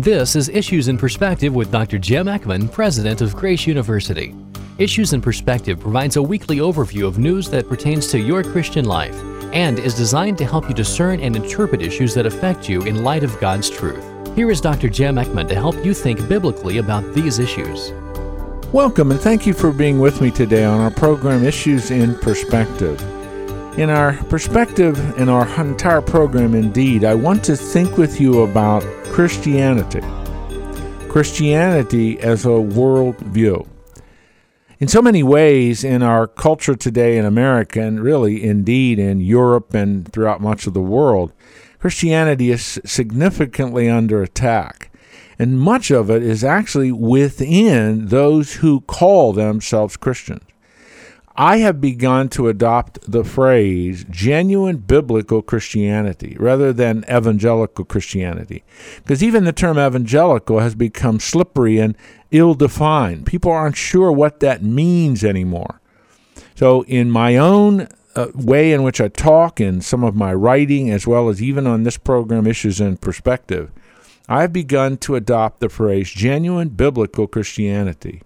This is Issues in Perspective with Dr. Jim Eckman, President of Grace University. Issues in Perspective provides a weekly overview of news that pertains to your Christian life and is designed to help you discern and interpret issues that affect you in light of God's truth. Here is Dr. Jim Eckman to help you think biblically about these issues. Welcome and thank you for being with me today on our program Issues in Perspective. In our perspective in our entire program, indeed, I want to think with you about Christianity. Christianity as a worldview. In so many ways, in our culture today in America, and really indeed in Europe and throughout much of the world, Christianity is significantly under attack. And much of it is actually within those who call themselves Christians. I have begun to adopt the phrase genuine biblical Christianity rather than evangelical Christianity. Because even the term evangelical has become slippery and ill defined. People aren't sure what that means anymore. So, in my own uh, way in which I talk, in some of my writing, as well as even on this program, Issues in Perspective, I've begun to adopt the phrase genuine biblical Christianity.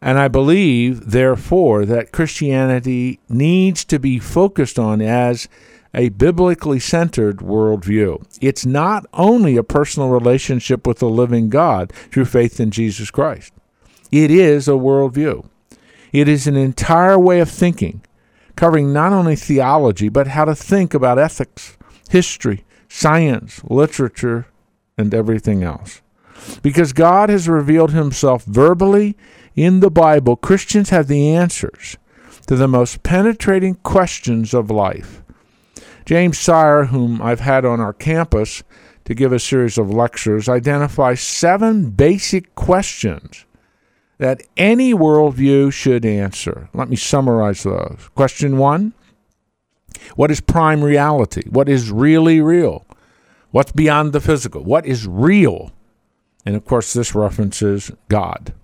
And I believe, therefore, that Christianity needs to be focused on as a biblically centered worldview. It's not only a personal relationship with the living God through faith in Jesus Christ, it is a worldview. It is an entire way of thinking, covering not only theology, but how to think about ethics, history, science, literature, and everything else. Because God has revealed himself verbally in the Bible, Christians have the answers to the most penetrating questions of life. James Sire, whom I've had on our campus to give a series of lectures, identifies seven basic questions that any worldview should answer. Let me summarize those. Question one What is prime reality? What is really real? What's beyond the physical? What is real? And of course, this references God.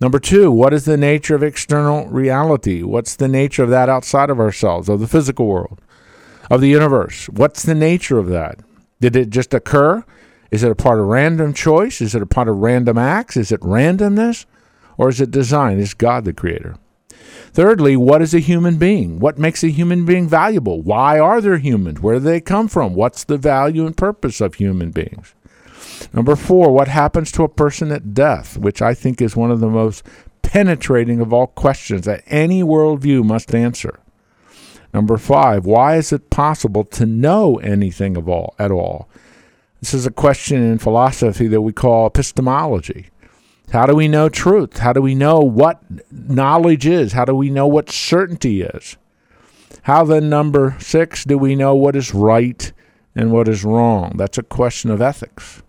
Number two, what is the nature of external reality? What's the nature of that outside of ourselves, of the physical world, of the universe? What's the nature of that? Did it just occur? Is it a part of random choice? Is it a part of random acts? Is it randomness? Or is it design? Is God the creator? Thirdly, what is a human being? What makes a human being valuable? Why are there humans? Where do they come from? What's the value and purpose of human beings? Number four, what happens to a person at death, which I think is one of the most penetrating of all questions that any worldview must answer. Number five, why is it possible to know anything of all at all? This is a question in philosophy that we call epistemology. How do we know truth? How do we know what knowledge is? How do we know what certainty is? How then, number six, do we know what is right and what is wrong? That's a question of ethics.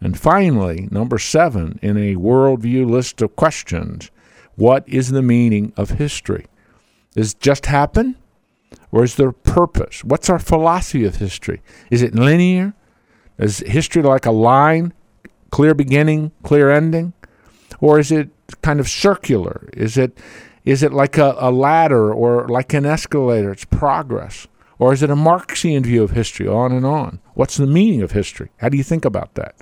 And finally, number seven in a worldview list of questions what is the meaning of history? Does it just happen? Or is there purpose? What's our philosophy of history? Is it linear? Is history like a line, clear beginning, clear ending? Or is it kind of circular? Is it is it like a, a ladder or like an escalator? It's progress. Or is it a Marxian view of history, on and on? What's the meaning of history? How do you think about that?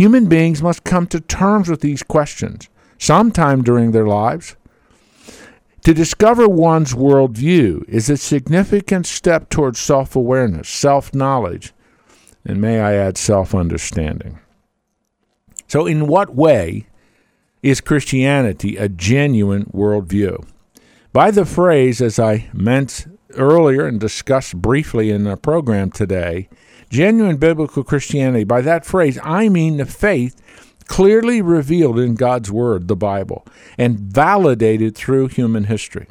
Human beings must come to terms with these questions sometime during their lives. To discover one's worldview is a significant step towards self awareness, self knowledge, and may I add, self understanding. So, in what way is Christianity a genuine worldview? By the phrase, as I meant earlier and discussed briefly in the program today, Genuine biblical Christianity, by that phrase, I mean the faith clearly revealed in God's Word, the Bible, and validated through human history.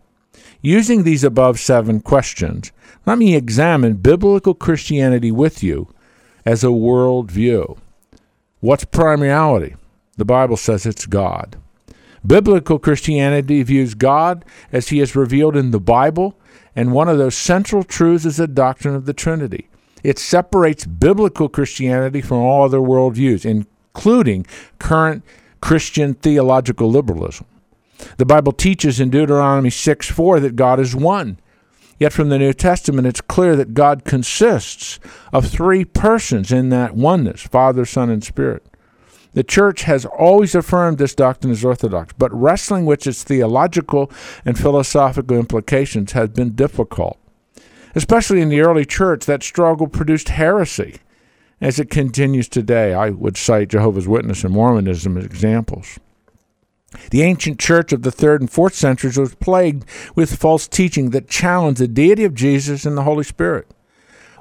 Using these above seven questions, let me examine biblical Christianity with you as a worldview. What's prime reality? The Bible says it's God. Biblical Christianity views God as he is revealed in the Bible, and one of those central truths is the doctrine of the Trinity. It separates biblical Christianity from all other worldviews, including current Christian theological liberalism. The Bible teaches in Deuteronomy 6 4 that God is one. Yet from the New Testament, it's clear that God consists of three persons in that oneness Father, Son, and Spirit. The church has always affirmed this doctrine as orthodox, but wrestling with its theological and philosophical implications has been difficult. Especially in the early church, that struggle produced heresy, as it continues today. I would cite Jehovah's Witness and Mormonism as examples. The ancient church of the third and fourth centuries was plagued with false teaching that challenged the deity of Jesus and the Holy Spirit.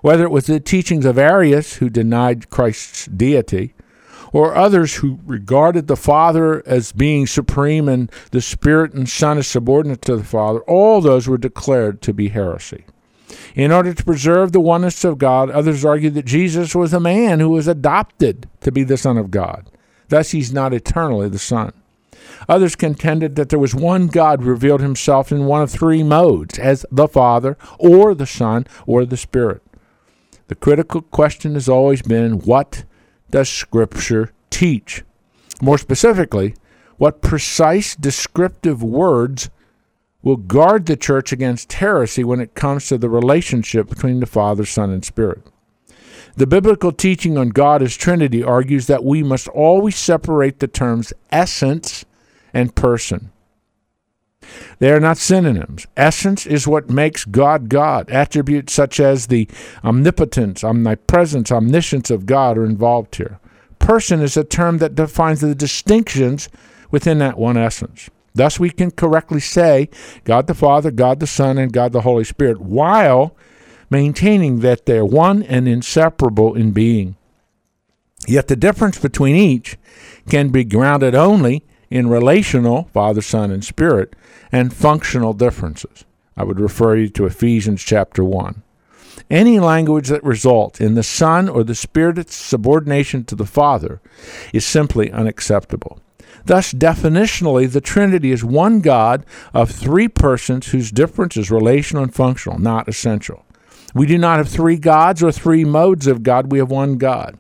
Whether it was the teachings of Arius, who denied Christ's deity, or others who regarded the Father as being supreme and the Spirit and Son as subordinate to the Father, all those were declared to be heresy. In order to preserve the oneness of God, others argued that Jesus was a man who was adopted to be the Son of God. Thus, he's not eternally the Son. Others contended that there was one God revealed himself in one of three modes, as the Father, or the Son, or the Spirit. The critical question has always been what does Scripture teach? More specifically, what precise descriptive words will guard the church against heresy when it comes to the relationship between the Father, Son, and Spirit. The biblical teaching on God as Trinity argues that we must always separate the terms essence and person. They are not synonyms. Essence is what makes God God. Attributes such as the omnipotence, omnipresence, omniscience of God are involved here. Person is a term that defines the distinctions within that one essence. Thus, we can correctly say God the Father, God the Son, and God the Holy Spirit, while maintaining that they're one and inseparable in being. Yet the difference between each can be grounded only in relational, Father, Son, and Spirit, and functional differences. I would refer you to Ephesians chapter 1. Any language that results in the Son or the Spirit's subordination to the Father is simply unacceptable. Thus, definitionally, the Trinity is one God of three persons whose difference is relational and functional, not essential. We do not have three gods or three modes of God, we have one God.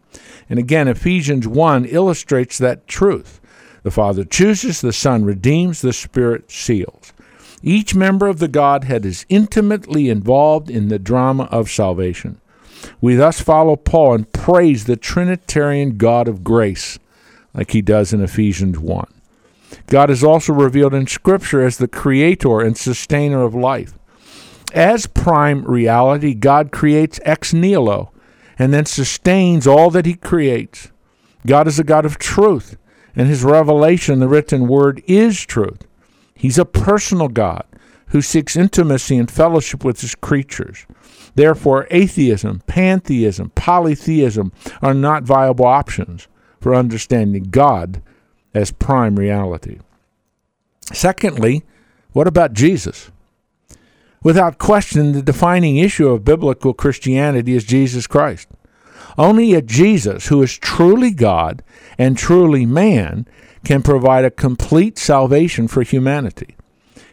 And again, Ephesians 1 illustrates that truth. The Father chooses, the Son redeems, the Spirit seals. Each member of the Godhead is intimately involved in the drama of salvation. We thus follow Paul and praise the Trinitarian God of grace, like he does in Ephesians 1. God is also revealed in Scripture as the creator and sustainer of life. As prime reality, God creates ex nihilo and then sustains all that he creates. God is a God of truth and his revelation, the written word, is truth. He's a personal God who seeks intimacy and fellowship with his creatures. Therefore, atheism, pantheism, polytheism are not viable options for understanding God as prime reality. Secondly, what about Jesus? Without question, the defining issue of biblical Christianity is Jesus Christ. Only a Jesus who is truly God and truly man can provide a complete salvation for humanity.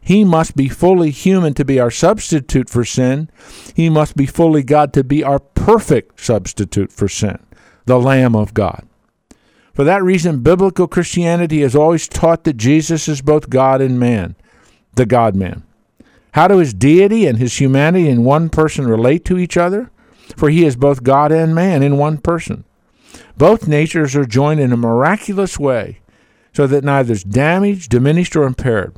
He must be fully human to be our substitute for sin. He must be fully God to be our perfect substitute for sin, the Lamb of God. For that reason, biblical Christianity has always taught that Jesus is both God and man, the God man. How do his deity and his humanity in one person relate to each other? for he is both God and man in one person. Both natures are joined in a miraculous way, so that neither is damaged, diminished, or impaired.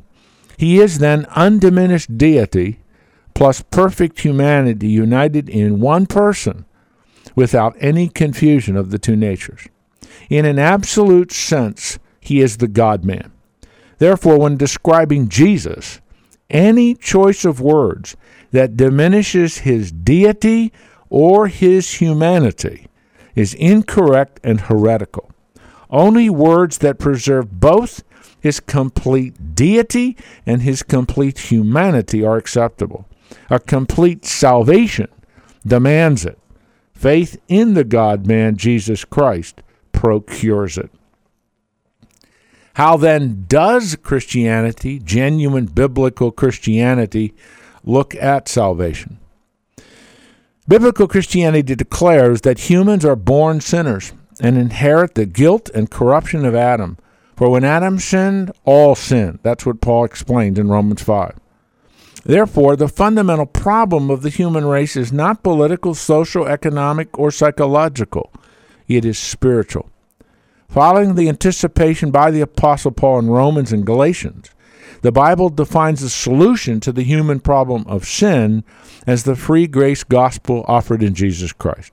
He is then undiminished deity plus perfect humanity united in one person without any confusion of the two natures. In an absolute sense, he is the God man. Therefore, when describing Jesus, any choice of words that diminishes his deity or his humanity is incorrect and heretical. Only words that preserve both his complete deity and his complete humanity are acceptable. A complete salvation demands it. Faith in the God man Jesus Christ procures it. How then does Christianity, genuine biblical Christianity, look at salvation? Biblical Christianity declares that humans are born sinners and inherit the guilt and corruption of Adam. For when Adam sinned, all sinned. That's what Paul explained in Romans 5. Therefore, the fundamental problem of the human race is not political, social, economic, or psychological, it is spiritual. Following the anticipation by the Apostle Paul in Romans and Galatians, the Bible defines the solution to the human problem of sin as the free grace gospel offered in Jesus Christ.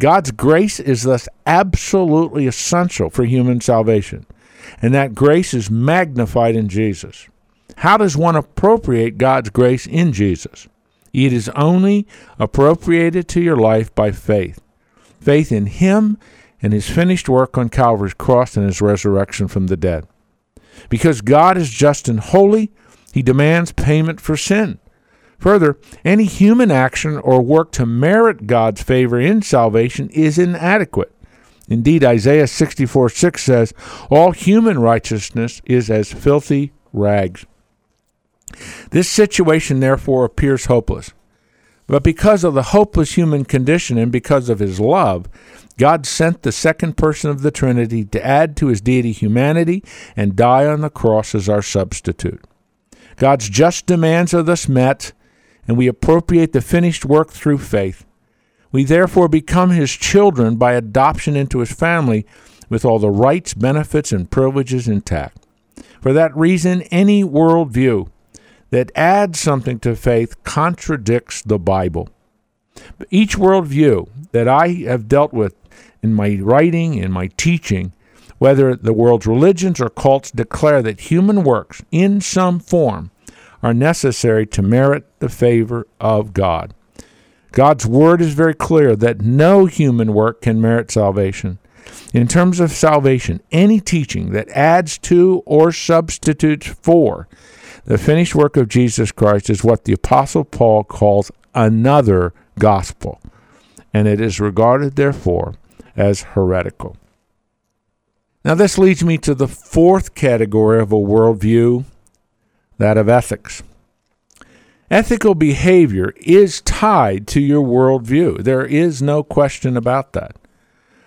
God's grace is thus absolutely essential for human salvation, and that grace is magnified in Jesus. How does one appropriate God's grace in Jesus? It is only appropriated to your life by faith. Faith in Him and His finished work on Calvary's cross and His resurrection from the dead. Because God is just and holy, He demands payment for sin. Further, any human action or work to merit God's favor in salvation is inadequate. Indeed, Isaiah 64 6 says, All human righteousness is as filthy rags. This situation, therefore, appears hopeless. But because of the hopeless human condition and because of his love, God sent the second person of the Trinity to add to his deity humanity and die on the cross as our substitute. God's just demands are thus met, and we appropriate the finished work through faith. We therefore become his children by adoption into his family with all the rights, benefits, and privileges intact. For that reason, any worldview that adds something to faith contradicts the Bible. Each worldview that I have dealt with in my writing, in my teaching, whether the world's religions or cults declare that human works in some form are necessary to merit the favor of God. God's word is very clear that no human work can merit salvation. In terms of salvation, any teaching that adds to or substitutes for the finished work of Jesus Christ is what the Apostle Paul calls another gospel, and it is regarded, therefore, as heretical. Now, this leads me to the fourth category of a worldview that of ethics. Ethical behavior is tied to your worldview. There is no question about that.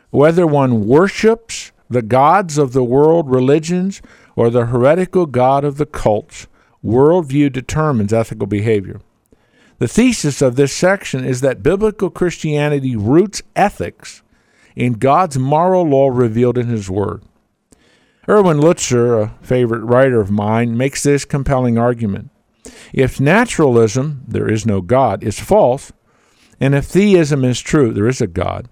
Whether one worships the gods of the world religions or the heretical god of the cults, Worldview determines ethical behavior. The thesis of this section is that biblical Christianity roots ethics in God's moral law revealed in His Word. Erwin Lutzer, a favorite writer of mine, makes this compelling argument. If naturalism, there is no God, is false, and if theism is true, there is a God,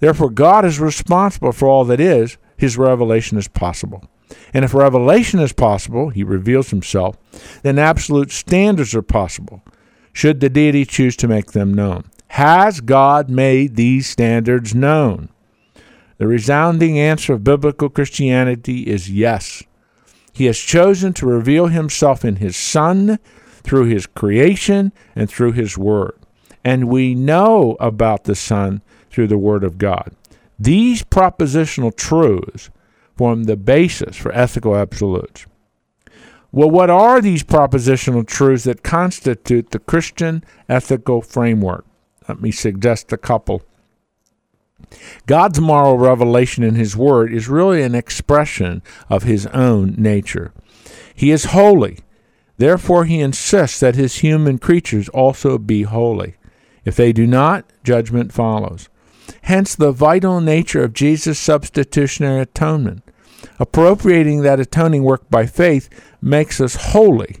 therefore God is responsible for all that is, his revelation is possible. And if revelation is possible, he reveals himself, then absolute standards are possible, should the deity choose to make them known. Has God made these standards known? The resounding answer of biblical Christianity is yes. He has chosen to reveal himself in his Son, through his creation, and through his Word. And we know about the Son through the Word of God. These propositional truths form the basis for ethical absolutes. Well, what are these propositional truths that constitute the Christian ethical framework? Let me suggest a couple. God's moral revelation in His Word is really an expression of His own nature. He is holy. Therefore, He insists that His human creatures also be holy. If they do not, judgment follows. Hence, the vital nature of Jesus' substitutionary atonement. Appropriating that atoning work by faith makes us holy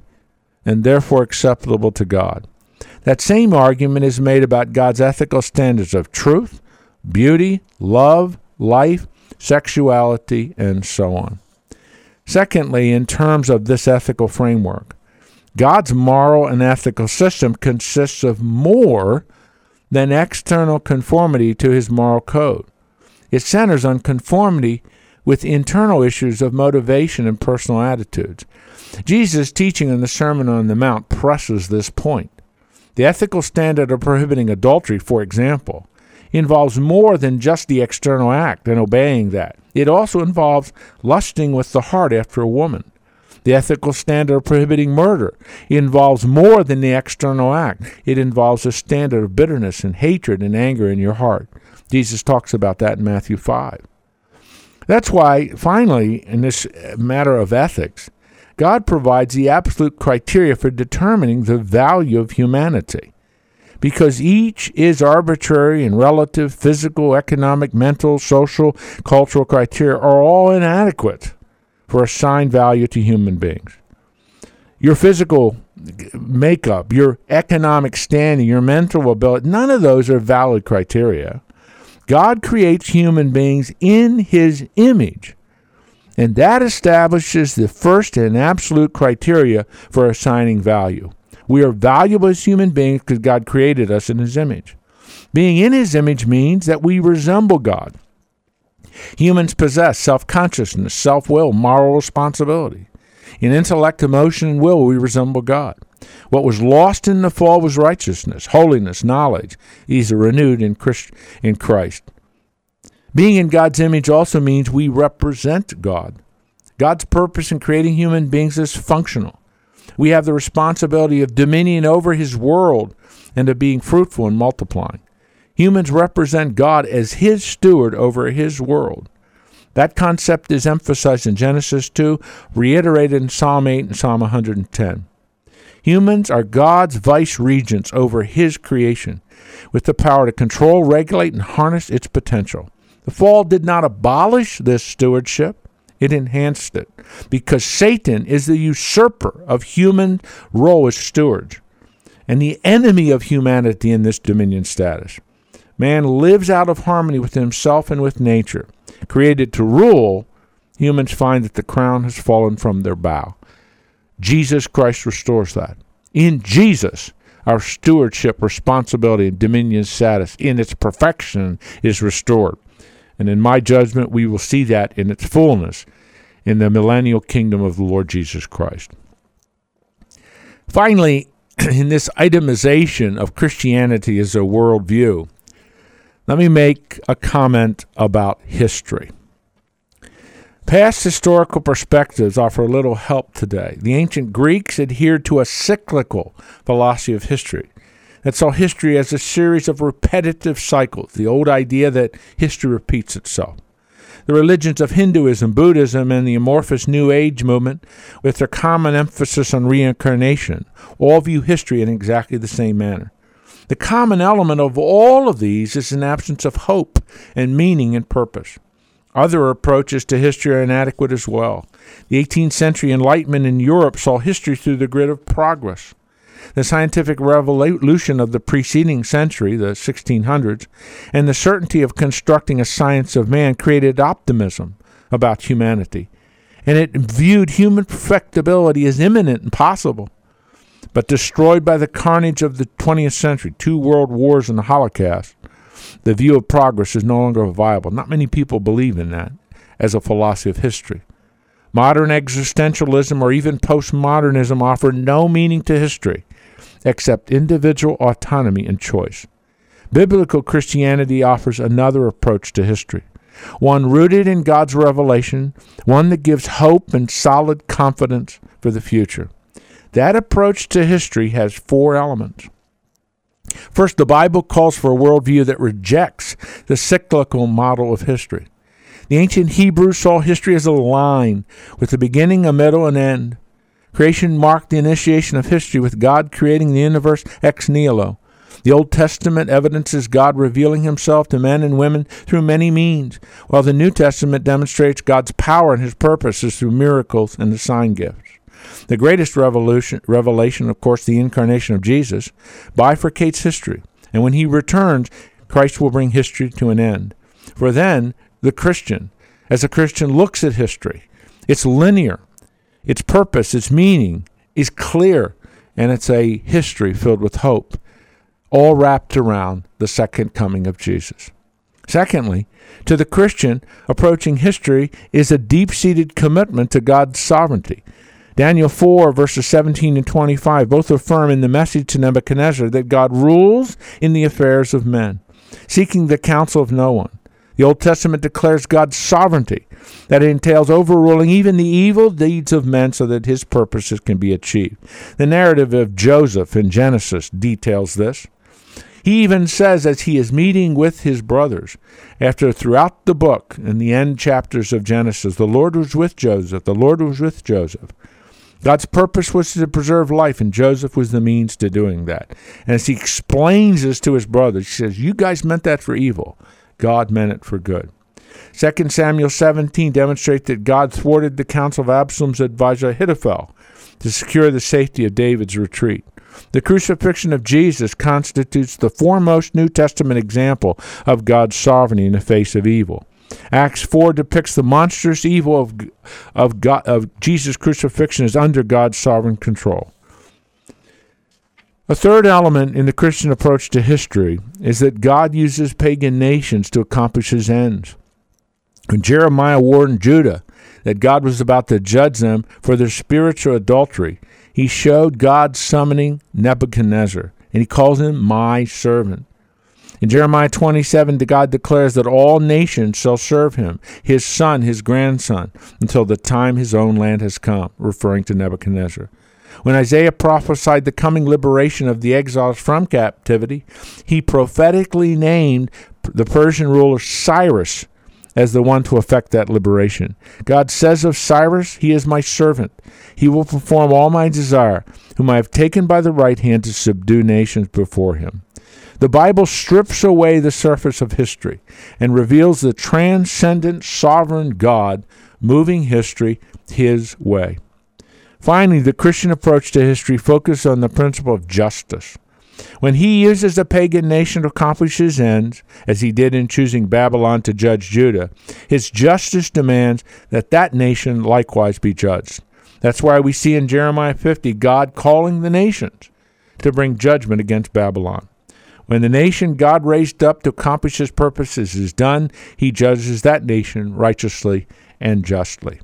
and therefore acceptable to God. That same argument is made about God's ethical standards of truth, beauty, love, life, sexuality, and so on. Secondly, in terms of this ethical framework, God's moral and ethical system consists of more than external conformity to his moral code. It centers on conformity with internal issues of motivation and personal attitudes. Jesus' teaching in the Sermon on the Mount presses this point. The ethical standard of prohibiting adultery, for example, involves more than just the external act and obeying that. It also involves lusting with the heart after a woman. The ethical standard of prohibiting murder involves more than the external act. It involves a standard of bitterness and hatred and anger in your heart. Jesus talks about that in Matthew 5. That's why, finally, in this uh, matter of ethics, God provides the absolute criteria for determining the value of humanity. because each is arbitrary and relative physical, economic, mental, social, cultural criteria are all inadequate for assigned value to human beings. Your physical makeup, your economic standing, your mental ability, none of those are valid criteria. God creates human beings in his image. And that establishes the first and absolute criteria for assigning value. We are valuable as human beings because God created us in his image. Being in his image means that we resemble God. Humans possess self consciousness, self will, moral responsibility. In intellect, emotion, and will, we resemble God. What was lost in the fall was righteousness, holiness, knowledge. These are renewed in Christ. In Christ. Being in God's image also means we represent God. God's purpose in creating human beings is functional. We have the responsibility of dominion over His world and of being fruitful and multiplying. Humans represent God as His steward over His world. That concept is emphasized in Genesis 2, reiterated in Psalm 8 and Psalm 110. Humans are God's vice regents over His creation, with the power to control, regulate, and harness its potential. The fall did not abolish this stewardship, it enhanced it, because Satan is the usurper of human role as stewards and the enemy of humanity in this dominion status. Man lives out of harmony with himself and with nature created to rule, humans find that the crown has fallen from their bow. Jesus Christ restores that. In Jesus, our stewardship, responsibility, and dominion status in its perfection is restored. And in my judgment, we will see that in its fullness in the millennial kingdom of the Lord Jesus Christ. Finally, in this itemization of Christianity as a worldview, let me make a comment about history. Past historical perspectives offer little help today. The ancient Greeks adhered to a cyclical philosophy of history that saw history as a series of repetitive cycles, the old idea that history repeats itself. The religions of Hinduism, Buddhism, and the amorphous New Age movement, with their common emphasis on reincarnation, all view history in exactly the same manner. The common element of all of these is an absence of hope and meaning and purpose. Other approaches to history are inadequate as well. The 18th century Enlightenment in Europe saw history through the grid of progress. The scientific revolution of the preceding century, the 1600s, and the certainty of constructing a science of man created optimism about humanity. And it viewed human perfectibility as imminent and possible but destroyed by the carnage of the 20th century, two world wars and the Holocaust, the view of progress is no longer viable. Not many people believe in that as a philosophy of history. Modern existentialism or even postmodernism offer no meaning to history except individual autonomy and choice. Biblical Christianity offers another approach to history, one rooted in God's revelation, one that gives hope and solid confidence for the future. That approach to history has four elements. First, the Bible calls for a worldview that rejects the cyclical model of history. The ancient Hebrews saw history as a line with a beginning, a middle, and an end. Creation marked the initiation of history with God creating the universe ex nihilo. The Old Testament evidences God revealing himself to men and women through many means, while the New Testament demonstrates God's power and his purposes through miracles and the sign gifts. The greatest revolution, revelation, of course, the incarnation of Jesus, bifurcates history. And when he returns, Christ will bring history to an end. For then, the Christian, as a Christian looks at history, it's linear, its purpose, its meaning is clear, and it's a history filled with hope, all wrapped around the second coming of Jesus. Secondly, to the Christian, approaching history is a deep seated commitment to God's sovereignty. Daniel 4, verses 17 and 25 both affirm in the message to Nebuchadnezzar that God rules in the affairs of men, seeking the counsel of no one. The Old Testament declares God's sovereignty, that it entails overruling even the evil deeds of men so that his purposes can be achieved. The narrative of Joseph in Genesis details this. He even says, as he is meeting with his brothers, after throughout the book, in the end chapters of Genesis, the Lord was with Joseph, the Lord was with Joseph. God's purpose was to preserve life, and Joseph was the means to doing that. And as he explains this to his brothers, he says, You guys meant that for evil. God meant it for good. 2 Samuel 17 demonstrates that God thwarted the counsel of Absalom's advisor Ahithophel to secure the safety of David's retreat. The crucifixion of Jesus constitutes the foremost New Testament example of God's sovereignty in the face of evil. Acts 4 depicts the monstrous evil of, of, God, of Jesus' crucifixion as under God's sovereign control. A third element in the Christian approach to history is that God uses pagan nations to accomplish his ends. When Jeremiah warned Judah that God was about to judge them for their spiritual adultery, he showed God summoning Nebuchadnezzar, and he calls him my servant. In Jeremiah 27, God declares that all nations shall serve him, his son, his grandson, until the time his own land has come, referring to Nebuchadnezzar. When Isaiah prophesied the coming liberation of the exiles from captivity, he prophetically named the Persian ruler Cyrus as the one to effect that liberation. God says of Cyrus, He is my servant. He will perform all my desire, whom I have taken by the right hand to subdue nations before him. The Bible strips away the surface of history and reveals the transcendent sovereign God moving history his way. Finally, the Christian approach to history focuses on the principle of justice. When he uses a pagan nation to accomplish his ends, as he did in choosing Babylon to judge Judah, his justice demands that that nation likewise be judged. That's why we see in Jeremiah 50 God calling the nations to bring judgment against Babylon. When the nation God raised up to accomplish his purposes is done, he judges that nation righteously and justly.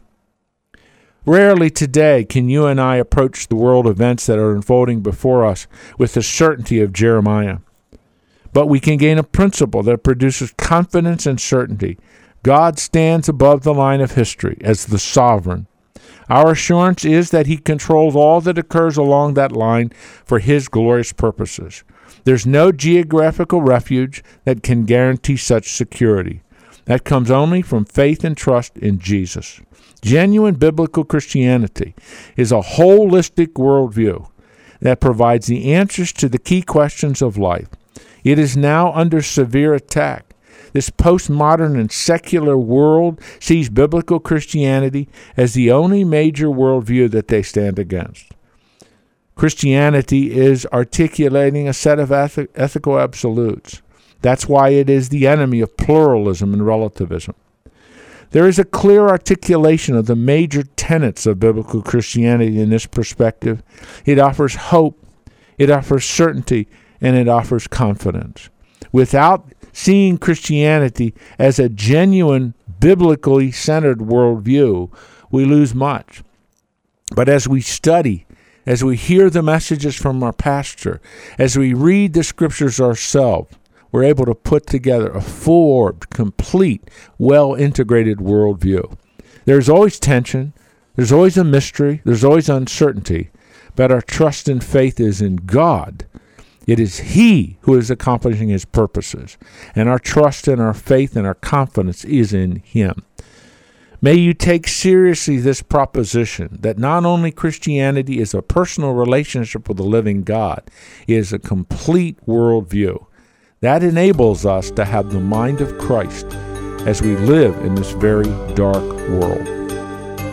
Rarely today can you and I approach the world events that are unfolding before us with the certainty of Jeremiah. But we can gain a principle that produces confidence and certainty. God stands above the line of history as the sovereign. Our assurance is that He controls all that occurs along that line for His glorious purposes. There's no geographical refuge that can guarantee such security. That comes only from faith and trust in Jesus. Genuine biblical Christianity is a holistic worldview that provides the answers to the key questions of life. It is now under severe attack. This postmodern and secular world sees biblical Christianity as the only major worldview that they stand against. Christianity is articulating a set of ethical absolutes. That's why it is the enemy of pluralism and relativism. There is a clear articulation of the major tenets of biblical Christianity in this perspective. It offers hope, it offers certainty, and it offers confidence. Without seeing Christianity as a genuine, biblically centered worldview, we lose much. But as we study, as we hear the messages from our pastor, as we read the scriptures ourselves, we're able to put together a full orbed, complete, well integrated worldview. There's always tension, there's always a mystery, there's always uncertainty, but our trust and faith is in God. It is He who is accomplishing His purposes, and our trust and our faith and our confidence is in Him. May you take seriously this proposition that not only Christianity is a personal relationship with the living God, it is a complete worldview. That enables us to have the mind of Christ as we live in this very dark world.